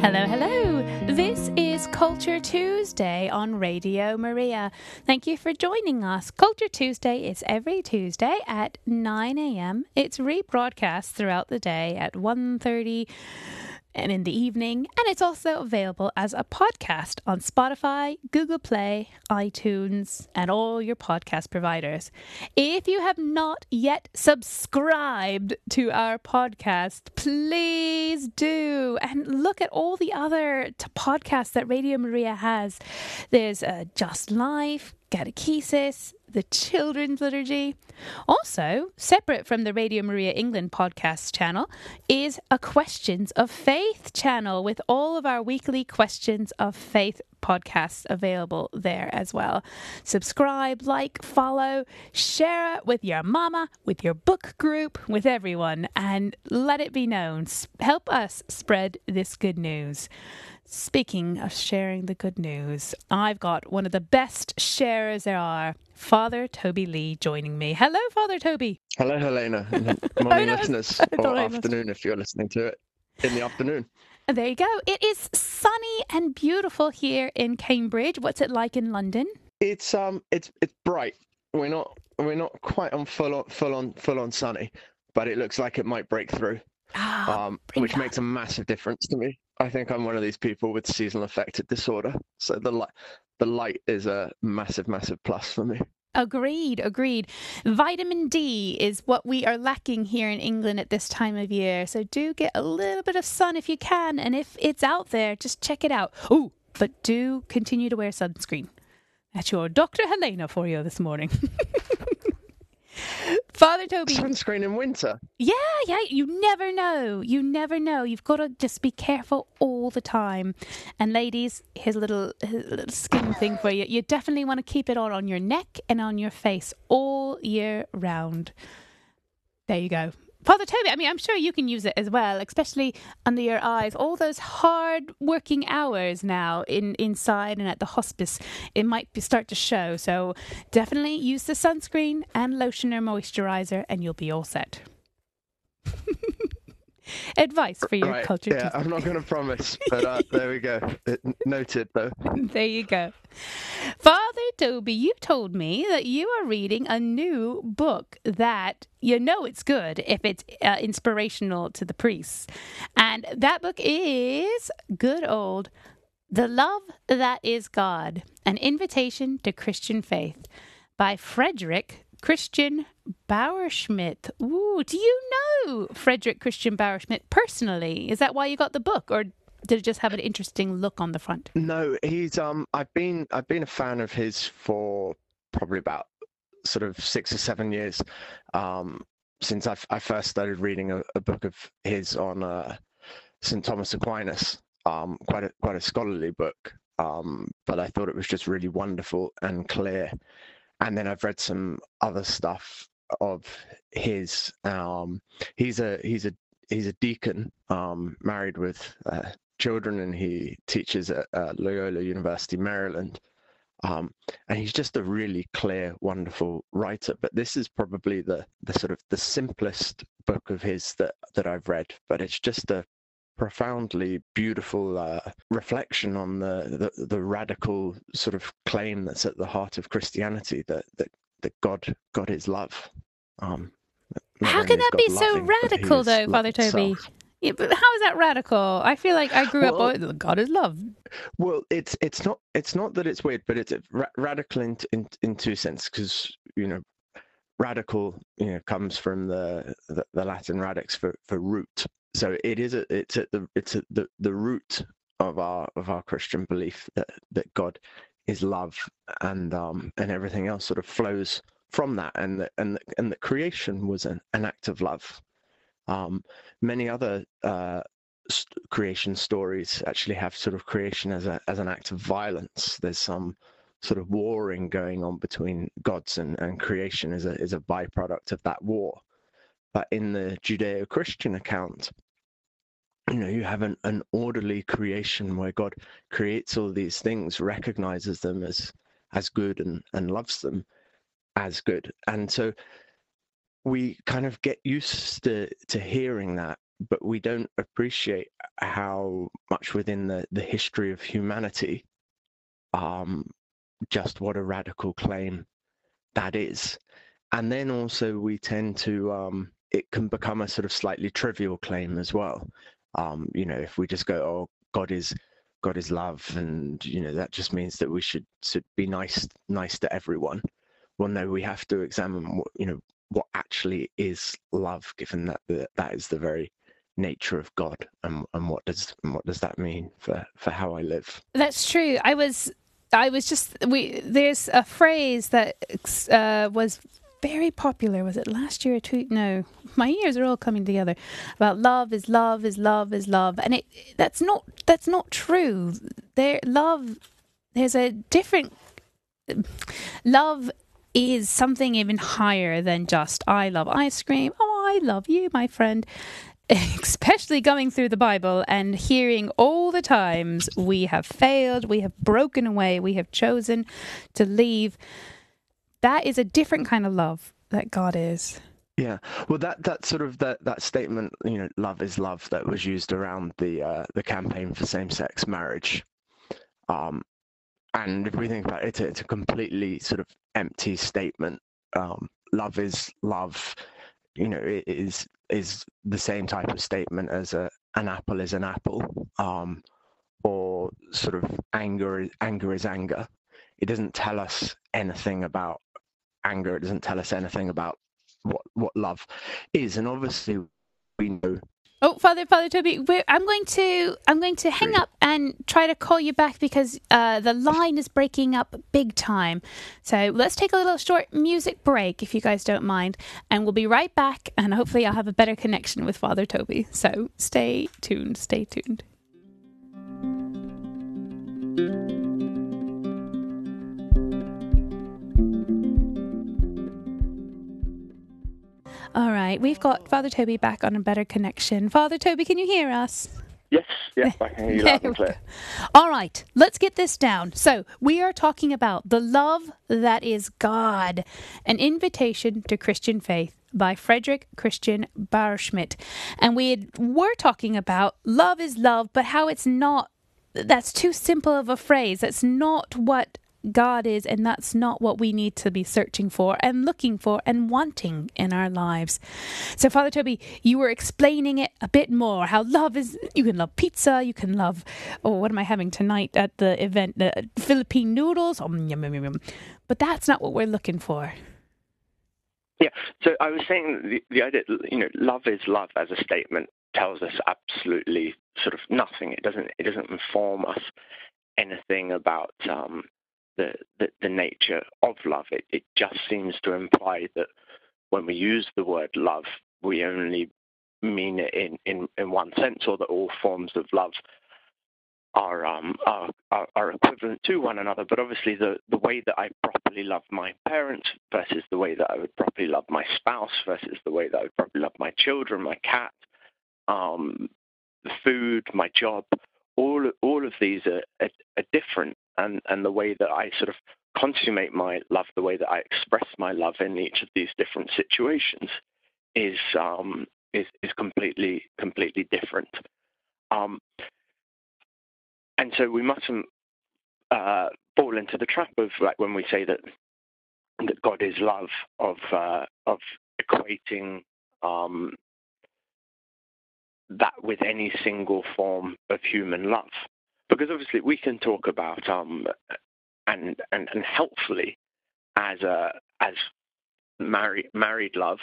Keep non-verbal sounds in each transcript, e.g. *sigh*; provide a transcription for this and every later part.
Hello, hello. This is Culture Tuesday on Radio Maria. Thank you for joining us. Culture Tuesday is every Tuesday at 9 a.m. It's rebroadcast throughout the day at 1.30 and in the evening, and it's also available as a podcast on Spotify, Google Play, iTunes, and all your podcast providers. If you have not yet subscribed to our podcast, please do and look at all the other t- podcasts that Radio Maria has. There's uh, Just Life, Catechesis, the Children's Liturgy. Also, separate from the Radio Maria England podcast channel, is a Questions of Faith channel with all of our weekly Questions of Faith podcasts available there as well. Subscribe, like, follow, share it with your mama, with your book group, with everyone, and let it be known. Help us spread this good news. Speaking of sharing the good news, I've got one of the best sharers there are, Father Toby Lee, joining me. Hello, Father Toby. Hello, Helena. *laughs* *laughs* Morning, listeners, *laughs* or afternoon if you're listening to it in the afternoon. There you go. It is sunny and beautiful here in Cambridge. What's it like in London? It's um, it's it's bright. We're not we're not quite on full on full on full on sunny, but it looks like it might break through. Ah, um, which makes a massive difference to me. I think I'm one of these people with seasonal affective disorder, so the light, the light is a massive, massive plus for me. Agreed, agreed. Vitamin D is what we are lacking here in England at this time of year. So do get a little bit of sun if you can. And if it's out there, just check it out. Oh, but do continue to wear sunscreen. That's your Dr. Helena for you this morning. *laughs* Father Toby. Sunscreen in winter. Yeah, yeah. You never know. You never know. You've got to just be careful all the time. And ladies, here's a little, here's a little skin thing for you. You definitely want to keep it on on your neck and on your face all year round. There you go. Father Toby, I mean, I'm sure you can use it as well, especially under your eyes. All those hard working hours now in inside and at the hospice, it might be, start to show. So definitely use the sunscreen and lotion or moisturizer, and you'll be all set. *laughs* Advice for your right, culture. Yeah, I'm not going to promise, but uh, *laughs* there we go. It, noted, though. there you go. Father Toby, you told me that you are reading a new book that you know it's good if it's uh, inspirational to the priests. And that book is good old The Love That Is God An Invitation to Christian Faith by Frederick Christian Bauerschmidt. Ooh, do you know Frederick Christian Bauerschmidt personally? Is that why you got the book, or did it just have an interesting look on the front? No, he's um. I've been I've been a fan of his for probably about sort of six or seven years, um, since I, I first started reading a, a book of his on uh, St Thomas Aquinas. Um, quite a quite a scholarly book, um, but I thought it was just really wonderful and clear and then I've read some other stuff of his. Um, he's a he's a he's a deacon, um, married with uh, children, and he teaches at Loyola University, Maryland. Um, and he's just a really clear, wonderful writer. But this is probably the the sort of the simplest book of his that that I've read. But it's just a profoundly beautiful uh, reflection on the, the, the radical sort of claim that's at the heart of Christianity that that that God God is love. Um, how can that be so radical, though, Father Toby? Yeah, but how is that radical? I feel like I grew well, up. Oh, God is love. Well, it's it's not it's not that it's weird, but it's ra- radical in, in in two senses because you know radical you know comes from the the, the Latin radix for for root, so it is a, it's at the it's at the, the root of our of our Christian belief that that God is love and um and everything else sort of flows from that and that and and that creation was an, an act of love. Um many other uh st- creation stories actually have sort of creation as a as an act of violence. There's some sort of warring going on between gods and, and creation is a is a byproduct of that war but in the Judeo-Christian account, you know, you have an, an orderly creation where God creates all these things, recognizes them as as good and, and loves them as good. And so we kind of get used to to hearing that but we don't appreciate how much within the, the history of humanity, um, just what a radical claim that is. And then also we tend to, um, it can become a sort of slightly trivial claim as well. Um, you know, if we just go, oh, God is God is love, and you know that just means that we should should be nice nice to everyone. Well, no, we have to examine what you know what actually is love, given that the, that is the very nature of God, and and what does what does that mean for for how I live? That's true. I was I was just we there's a phrase that uh, was very popular. Was it last year or two? No, my ears are all coming together. About love is love is love is love, and it that's not that's not true. There, love. There's a different. Love is something even higher than just I love ice cream. Oh, I love you, my friend. *laughs* Especially going through the Bible and hearing all the times we have failed, we have broken away, we have chosen to leave that is a different kind of love that God is. Yeah, well, that that sort of that that statement, you know, "love is love," that was used around the uh, the campaign for same-sex marriage, um, and if we think about it, it's a, it's a completely sort of empty statement. Um, love is love, you know, it is is the same type of statement as a an apple is an apple, um, or sort of anger anger is anger. It doesn't tell us anything about anger. It doesn't tell us anything about what what love is, and obviously we know. Oh, Father, Father Toby, I'm going to I'm going to hang up and try to call you back because uh, the line is breaking up big time. So let's take a little short music break, if you guys don't mind, and we'll be right back. And hopefully, I'll have a better connection with Father Toby. So stay tuned. Stay tuned. All right, we've got Father Toby back on a better connection. Father Toby, can you hear us? Yes, yes, I can hear you *laughs* loud and clear. All right, let's get this down. So, we are talking about the love that is God, an invitation to Christian faith by Frederick Christian Bauerschmidt. And we were talking about love is love, but how it's not that's too simple of a phrase. That's not what God is, and that's not what we need to be searching for and looking for and wanting in our lives. So, Father Toby, you were explaining it a bit more how love is you can love pizza, you can love, oh, what am I having tonight at the event? The Philippine noodles. Oh, yum, yum, yum. But that's not what we're looking for. Yeah, so I was saying the, the idea, you know, love is love as a statement tells us absolutely sort of nothing. It doesn't. It doesn't inform us anything about um, the, the, the nature of love. It, it just seems to imply that when we use the word love, we only mean it in, in, in one sense, or that all forms of love are, um, are, are, equivalent to one another. But obviously, the, the way that I properly love my parents versus the way that I would properly love my spouse versus the way that I would properly love my children, my cat, um, the food, my job, all all of these are, are, are different and, and the way that I sort of consummate my love, the way that I express my love in each of these different situations is um, is, is completely completely different. Um, and so we mustn't uh, fall into the trap of like when we say that that God is love of uh, of equating um, that with any single form of human love because obviously we can talk about um, and and and helpfully as a as married married love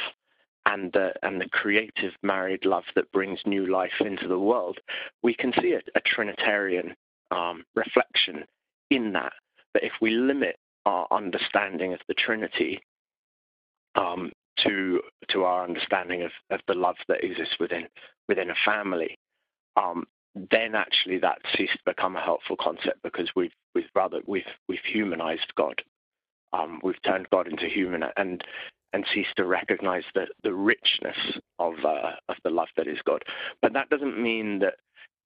and the and the creative married love that brings new life into the world, we can see a, a Trinitarian um, reflection in that. That if we limit our understanding of the Trinity um, to to our understanding of, of the love that exists within within a family, um, then actually that ceased to become a helpful concept because we've we've rather we've we've humanized God. Um, we've turned God into human and and ceased to recognize the the richness of uh, of the love that is God. But that doesn't mean that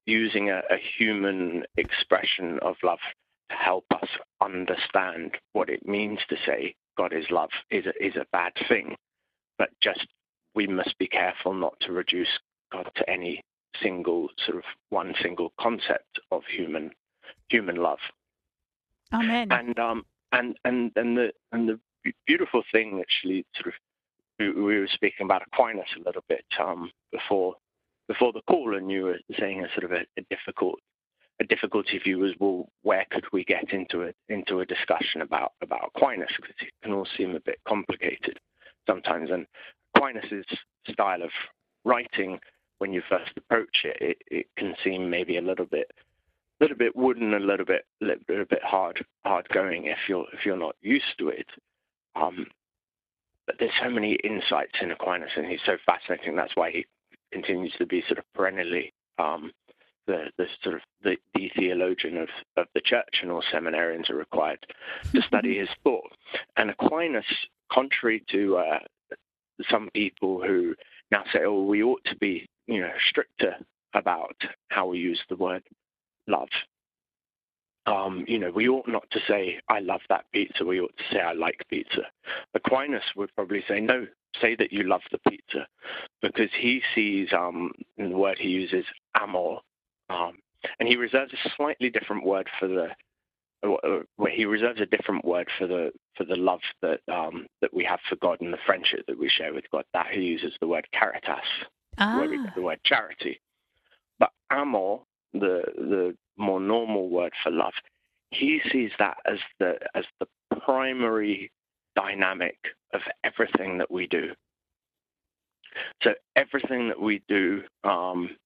using a, a human expression of love to help us understand what it means to say God is love is a, is a bad thing. But just we must be careful not to reduce God to any single sort of one single concept of human human love. Amen. And um and and and the and the beautiful thing actually sort of we, we were speaking about Aquinas a little bit um before before the call, and you were saying a sort of a, a difficult a difficulty view was well, where could we get into a into a discussion about about Aquinas because it can all seem a bit complicated sometimes. And Aquinas's style of writing, when you first approach it, it, it can seem maybe a little bit a little bit wooden, a little bit a little bit hard hard going if you're if you're not used to it. Um, but there's so many insights in Aquinas, and he's so fascinating. That's why he continues to be sort of perennially um, the, the sort of the, the theologian of, of the church, and all seminarians are required to *laughs* study his thought. And Aquinas, contrary to uh, some people who now say, "Oh, we ought to be, you know, stricter about how we use the word love." Um, you know, we ought not to say, I love that pizza. We ought to say, I like pizza. Aquinas would probably say, no, say that you love the pizza because he sees, um, the word he uses, amor, um, and he reserves a slightly different word for the, uh, where he reserves a different word for the for the love that um, that we have for God and the friendship that we share with God. That he uses the word caritas, ah. the word charity. But amor, the the more normal word for love, he sees that as the as the primary dynamic of everything that we do. So everything that we do, um,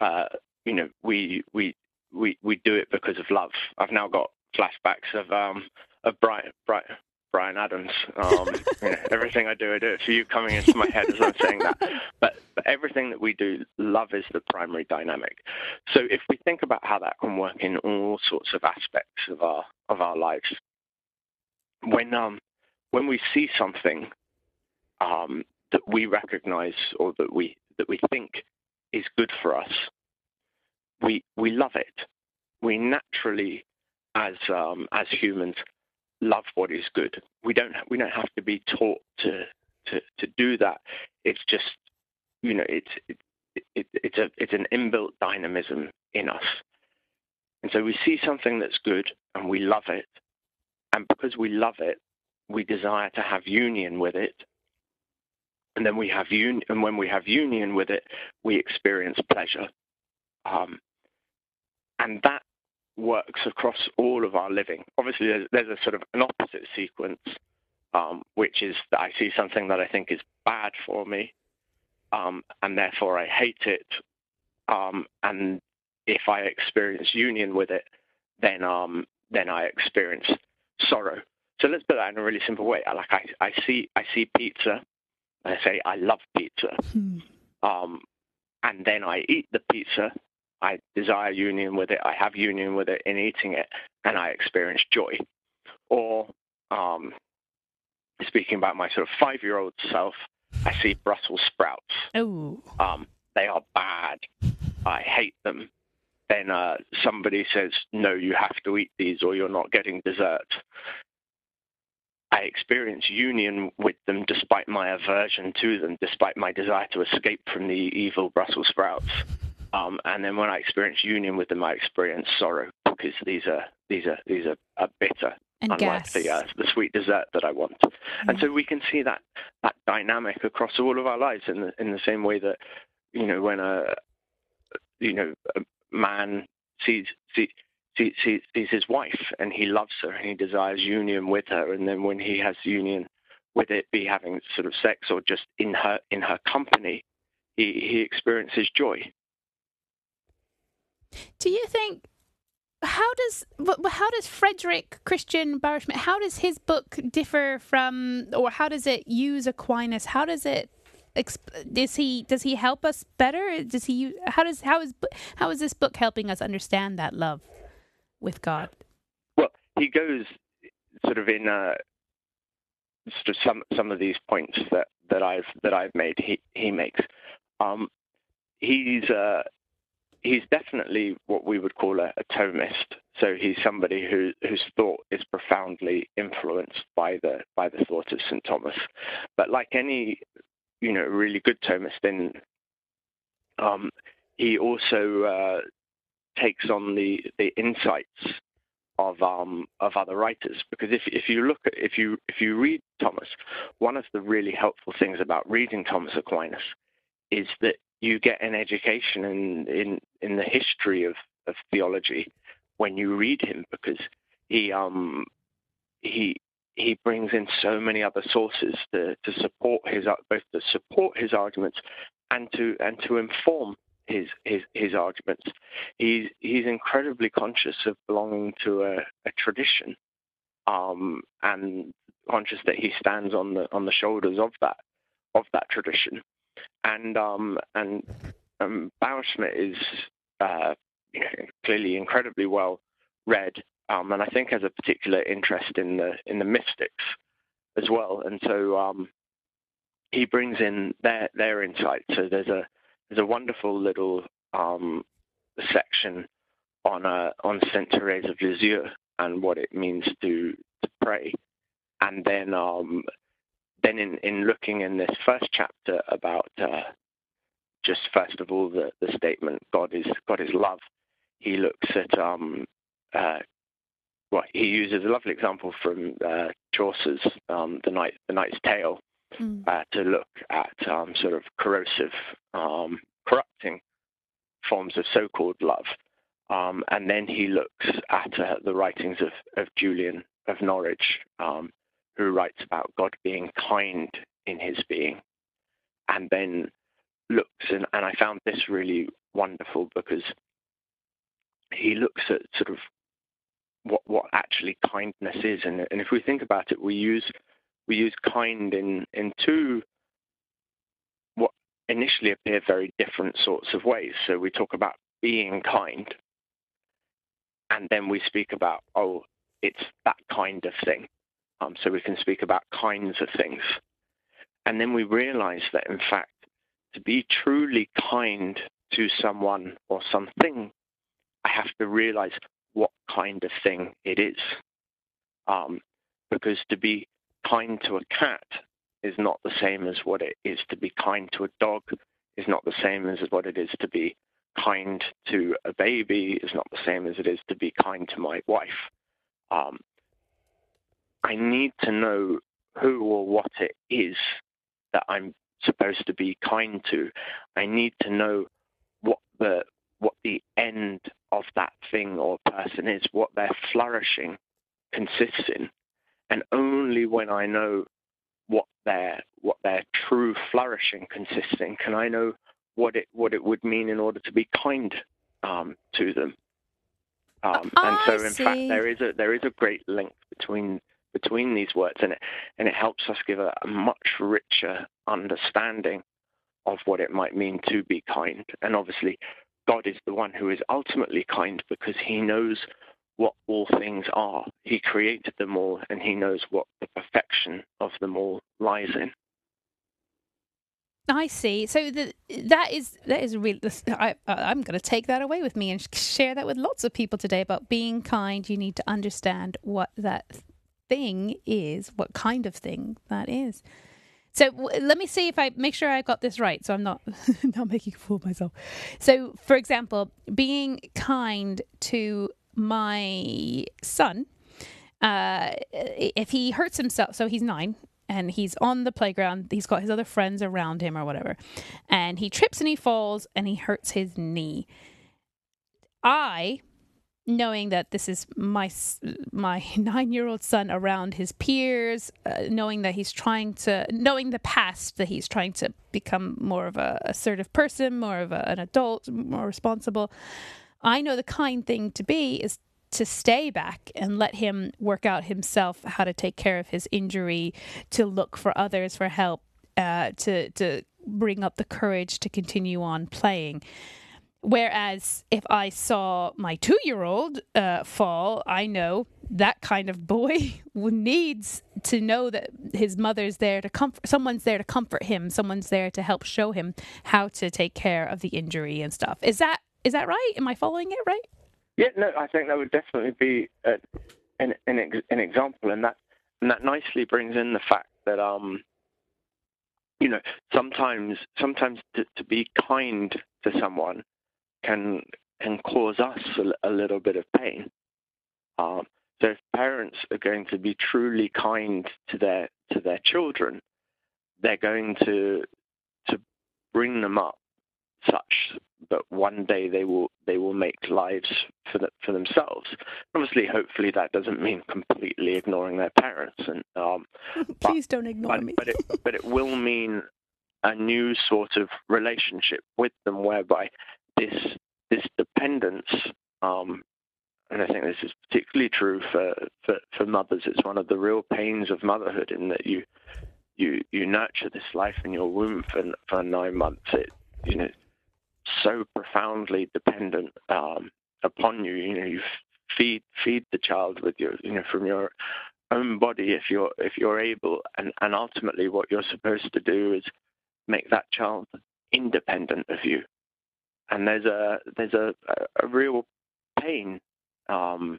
uh, you know, we we we we do it because of love. I've now got flashbacks of um of Bryan Bryan Bryan Adams. Um, you know, everything I do, I do it for you. Coming into my head as I'm saying that, but, but everything that we do, love is the primary dynamic. So if we think about how that can work in all sorts of aspects of our of our lives, when um when we see something um, that we recognize or that we that we think is good for us, we we love it. We naturally, as um, as humans, love what is good. We don't we don't have to be taught to to, to do that. It's just you know it's it, it, it's a it's an inbuilt dynamism in us. And so we see something that's good and we love it. And because we love it, we desire to have union with it. And then we have union, and when we have union with it, we experience pleasure. Um, and that works across all of our living. Obviously, there's, there's a sort of an opposite sequence, um, which is that I see something that I think is bad for me, um, and therefore I hate it. Um, and if I experience union with it, then um, then I experience sorrow. So let's put that in a really simple way. Like I, I see I see pizza, I say I love pizza, hmm. um, and then I eat the pizza, I desire union with it. I have union with it in eating it, and I experience joy. Or, um, speaking about my sort of five-year-old self, I see Brussels sprouts. Oh, um, they are bad. I hate them. Then uh, somebody says, "No, you have to eat these, or you're not getting dessert." I experience union with them despite my aversion to them, despite my desire to escape from the evil Brussels sprouts. Um, and then when I experience union with them, I experience sorrow because these are these are these are, are bitter, and unlike gas. the uh, the sweet dessert that I want. And so we can see that that dynamic across all of our lives in the in the same way that you know when a you know a man sees sees sees, sees his wife and he loves her and he desires union with her, and then when he has union with it, be having sort of sex or just in her in her company, he, he experiences joy. Do you think how does how does Frederick Christian Schmidt how does his book differ from or how does it use Aquinas? How does it does he does he help us better? Does he how does how is how is this book helping us understand that love with God? Well, he goes sort of in uh, sort of some some of these points that, that I've that I've made. He he makes. Um, he's uh, he's definitely what we would call a, a Thomist. So he's somebody who, whose thought is profoundly influenced by the by the thought of St. Thomas. But like any, you know, really good Thomist in um, he also uh, takes on the the insights of um, of other writers because if if you look at if you if you read Thomas, one of the really helpful things about reading Thomas Aquinas is that you get an education in in in the history of of theology when you read him because he um he he brings in so many other sources to, to support his both to support his arguments and to and to inform his his his arguments. He's he's incredibly conscious of belonging to a, a tradition, um, and conscious that he stands on the on the shoulders of that of that tradition, and um, and um, Bauerschmidt is uh, clearly incredibly well read, um, and I think has a particular interest in the in the mystics as well, and so um, he brings in their their insight. So there's a there's a wonderful little um, section on uh, on Saint Therese of Lisieux and what it means to to pray, and then um, then in, in looking in this first chapter about uh, just first of all the, the statement God is God is love, he looks at um, uh, well he uses a lovely example from uh, Chaucer's um, the night the Knight's Tale mm. uh, to look at um, sort of corrosive, um, corrupting forms of so-called love. Um, and then he looks at uh, the writings of, of Julian of Norwich, um, who writes about God being kind in his being, and then looks, and, and I found this really wonderful because he looks at sort of what what actually kindness is, and, and if we think about it, we use we use kind in, in two what initially appear very different sorts of ways. So we talk about being kind, and then we speak about, oh, it's that kind of thing. Um, so we can speak about kinds of things. And then we realize that, in fact, to be truly kind to someone or something, I have to realize what kind of thing it is. Um, because to be kind to a cat is not the same as what it is to be kind to a dog, is not the same as what it is to be kind to a baby, is not the same as it is to be kind to my wife. Um, I need to know who or what it is that I'm supposed to be kind to. I need to know what the what the end of that thing or person is, what their flourishing consists in. And only when I know what their what their true flourishing consists in can I know what it what it would mean in order to be kind um, to them. Um, and so, in fact, there is a there is a great link between between these words, and it and it helps us give a, a much richer understanding of what it might mean to be kind. And obviously, God is the one who is ultimately kind because He knows what all things are. He created them all, and he knows what the perfection of them all lies in. I see. So the, that is that is really. I, uh, I'm going to take that away with me and share that with lots of people today about being kind. You need to understand what that thing is, what kind of thing that is. So let me see if I make sure I got this right. So I'm not *laughs* not making a fool of myself. So, for example, being kind to my son, uh, if he hurts himself, so he's nine and he's on the playground, he's got his other friends around him or whatever, and he trips and he falls and he hurts his knee. I, knowing that this is my my *laughs* nine year old son around his peers, uh, knowing that he's trying to, knowing the past that he's trying to become more of a assertive person, more of a, an adult, more responsible. I know the kind thing to be is to stay back and let him work out himself how to take care of his injury, to look for others for help, uh, to to bring up the courage to continue on playing. Whereas if I saw my two year old uh, fall, I know that kind of boy *laughs* needs to know that his mother's there to comfort, someone's there to comfort him, someone's there to help show him how to take care of the injury and stuff. Is that is that right? Am I following it right? Yeah, no, I think that would definitely be a, an, an, an example, and that and that nicely brings in the fact that um you know, sometimes sometimes to, to be kind to someone can can cause us a, a little bit of pain. Um, so if parents are going to be truly kind to their to their children, they're going to to bring them up such that one day they will they will make lives for the, for themselves. Obviously, hopefully that doesn't mean completely ignoring their parents. And um, *laughs* please but, don't ignore but, me. but it but it will mean a new sort of relationship with them, whereby this this dependence. Um, and I think this is particularly true for, for, for mothers. It's one of the real pains of motherhood in that you you you nurture this life in your womb for for nine months. It you know so profoundly dependent um, upon you. You know, you feed feed the child with your you know from your own body if you're if you're able, and and ultimately what you're supposed to do is make that child independent of you. And there's a there's a a, real pain um,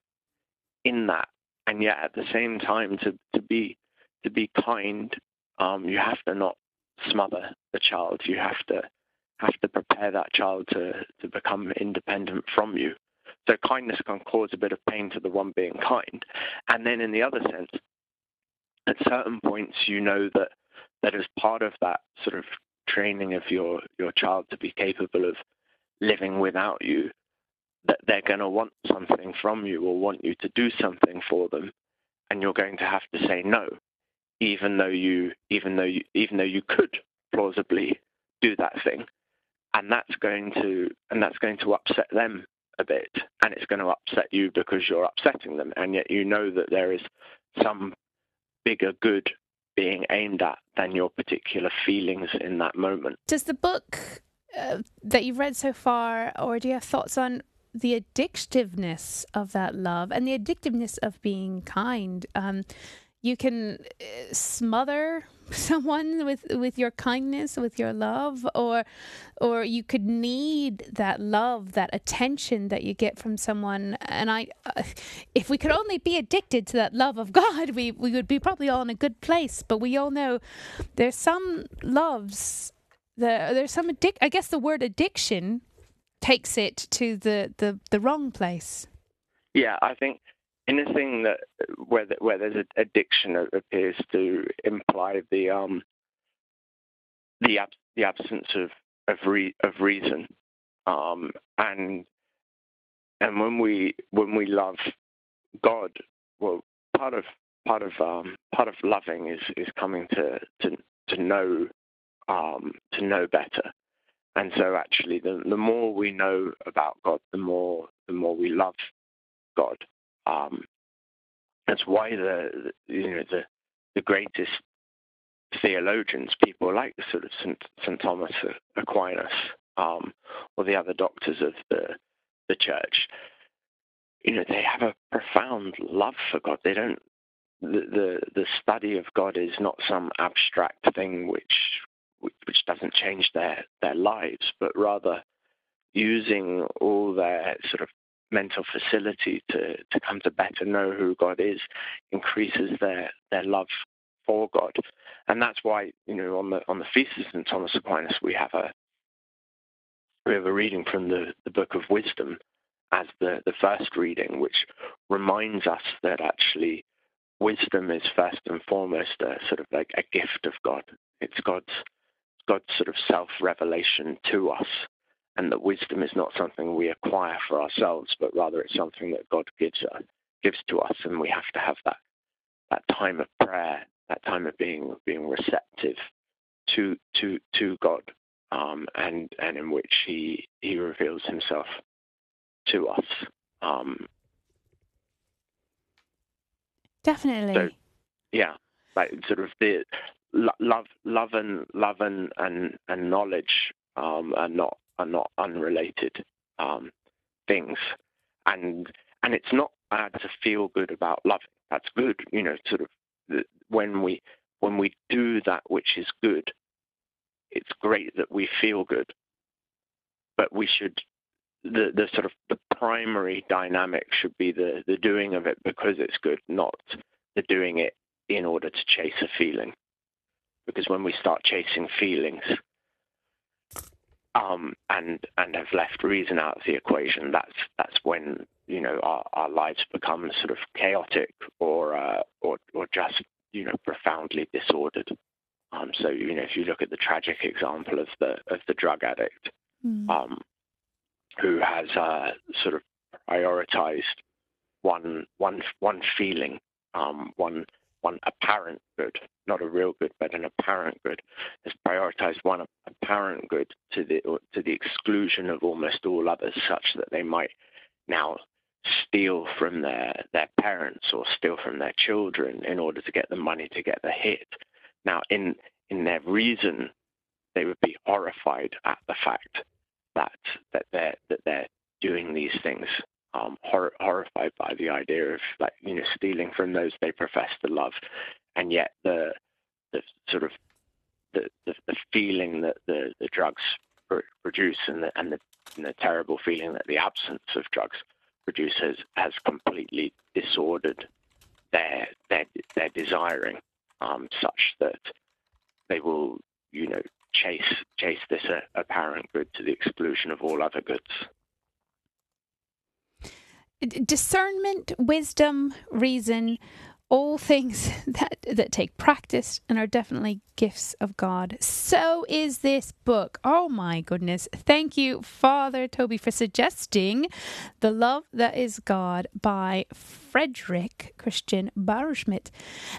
in that, and yet at the same time to to be to be kind, um, you have to not smother the child. You have to have to prepare that child to, to become independent from you. So kindness can cause a bit of pain to the one being kind. And then in the other sense, at certain points you know that that as part of that sort of training of your, your child to be capable of living without you, that they're going to want something from you or want you to do something for them, and you're going to have to say no, even though you even though you even though you could plausibly do that thing. And that's going to and that's going to upset them a bit and it's going to upset you because you're upsetting them and yet you know that there is some bigger good being aimed at than your particular feelings in that moment. Does the book that you've read so far or do you have thoughts on the addictiveness of that love and the addictiveness of being kind? Um, you can uh, smother *laughs* someone with with your kindness with your love or or you could need that love that attention that you get from someone. And i uh, if we could only be addicted to that love of *laughs* god we we would be probably all in a good place. But we all know there's some loves the, there's some addic i guess the word addiction takes it to the the the wrong place. Yeah i think anything that where the, where there's addiction appears to imply the um the ab- the absence of of, re- of reason. Um and and when we when we love God well part of part of um part of loving is is coming to to to know um to know better and so actually the the more we know about God the more the more we love God um, that's why the you know the the greatest theologians, people like sort of St. St. Thomas Aquinas um, or the other doctors of the the church, you know, they have a profound love for God. They don't. The, the the study of God is not some abstract thing which which doesn't change their their lives, but rather using all their sort of mental facility to, to come to better know who God is increases their, their love for God. And that's why, you know, on the on the feast of St. Thomas Aquinas we have a we have a reading from the, the book of wisdom as the, the first reading, which reminds us that actually wisdom is first and foremost a sort of like a gift of God. It's God's God's sort of self revelation to us and that wisdom is not something we acquire for ourselves, but rather it's something that God gives us, gives to us, and we have to have that that time of prayer, that time of being being receptive to to to God, um, and and in which He He reveals Himself to us. Um, Definitely. So, yeah, like sort of the love, love and love and and, and knowledge um, are not are not unrelated um, things, and and it's not bad to feel good about loving. That's good, you know. Sort of when we when we do that which is good, it's great that we feel good, but we should the the sort of the primary dynamic should be the the doing of it because it's good, not the doing it in order to chase a feeling. Because when we start chasing feelings um, and and have left reason out of the equation, that's that's when you know our, our lives become sort of chaotic or uh, or or just you know profoundly disordered. Um, so you know if you look at the tragic example of the of the drug addict mm. um, who has uh, sort of prioritized one one one feeling, um, one one apparent good, not a real good, but an apparent good, has prioritized one apparent good to the to the exclusion of almost all others, such that they might now steal from their their parents or steal from their children in order to get the money to get the hit. Now, in in their reason, they would be horrified at the fact that that they're that they're doing these things um, hor- horrified by the idea of like you know stealing from those they profess to love, and yet the the sort of the the, the feeling that the the drugs pr- produce and the and the, and the terrible feeling that the absence of drugs produces has completely disordered their their their desiring, um, such that they will you know chase chase this uh, apparent good to the exclusion of all other goods discernment, wisdom, reason, all things *laughs* that that take practice and are definitely gifts of God. So is this book. Oh my goodness. Thank you, Father Toby, for suggesting The Love That Is God by Frederick Christian Bauerschmidt.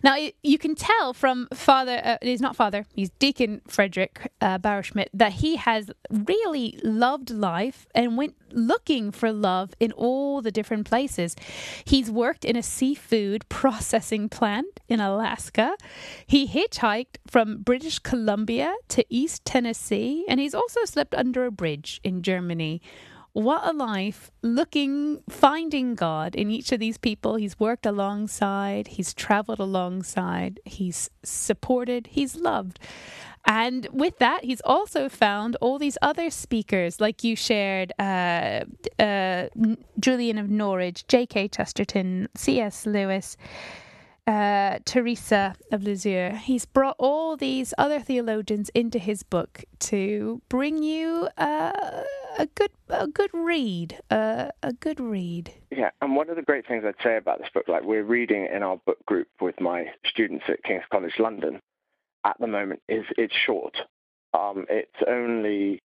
Now, you can tell from Father, uh, he's not Father, he's Deacon Frederick uh, Bauerschmidt, that he has really loved life and went looking for love in all the different places. He's worked in a seafood processing plant in Alaska. He hitchhiked from British Columbia to East Tennessee, and he's also slept under a bridge in Germany. What a life looking, finding God in each of these people he's worked alongside, he's traveled alongside, he's supported, he's loved. And with that, he's also found all these other speakers, like you shared uh, uh, Julian of Norwich, G.K. Chesterton, C.S. Lewis, uh, Teresa of Lisieux. He's brought all these other theologians into his book to bring you uh, a good a good read, uh, a good read. Yeah, and one of the great things I'd say about this book, like we're reading in our book group with my students at King's College London at the moment, is it's short. Um, it's only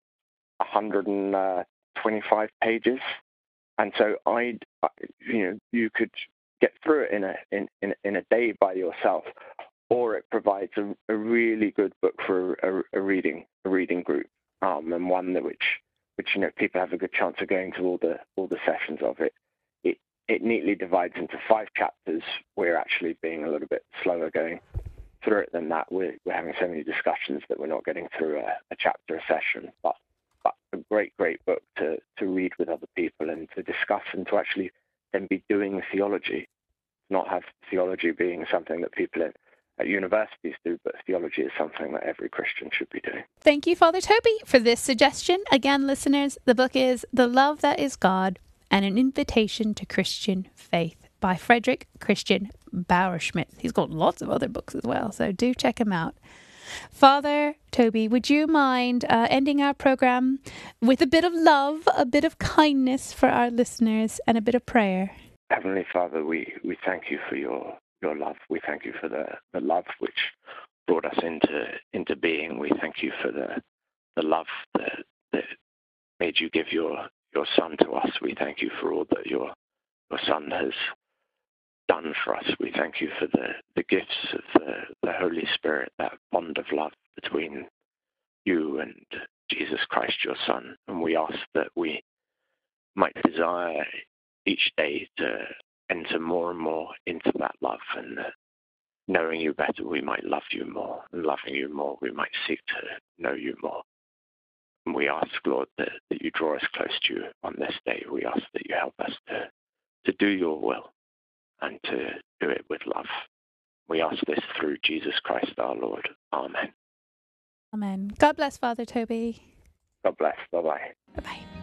125 pages, and so I, you know, you could get through it in a in, in, in a day by yourself, or it provides a, a really good book for a, a, reading a reading group, um, and one that which which you know people have a good chance of going to all the all the sessions of it. It it neatly divides into five chapters. We're actually being a little bit slower going through it than that. We're we're having so many discussions that we're not getting through a, a chapter a session, but but a great great book to to read with other people and to discuss and to actually then be doing theology, not have theology being something that people at, at universities do, but theology is something that every Christian should be doing. Thank you, Father Toby, for this suggestion. Again, listeners, the book is The Love That Is God and an Invitation to Christian Faith by Frederick Christian Bauerschmidt. He's got lots of other books as well, so do check him out. Father Toby, would you mind uh, ending our program with a bit of love, a bit of kindness for our listeners, and a bit of prayer? Heavenly Father, we, we thank you for your, your love. We thank you for the, the love which brought us into into being. We thank you for the the love that, that made you give your your Son to us. We thank you for all that your your Son has done for us. We thank you for the, the gifts of the, the Holy Spirit, that bond of love between you and Jesus Christ, your Son. And we ask that we might desire each day to enter more and more into that love and that knowing you better, we might love you more. And loving you more, we might seek to know you more. And we ask, Lord, that, that you draw us close to you on this day. We ask that you help us to, to do your will and to do it with love. We ask this through Jesus Christ our Lord. Amen. Amen. God bless Father Toby. God bless. Bye bye. Bye bye.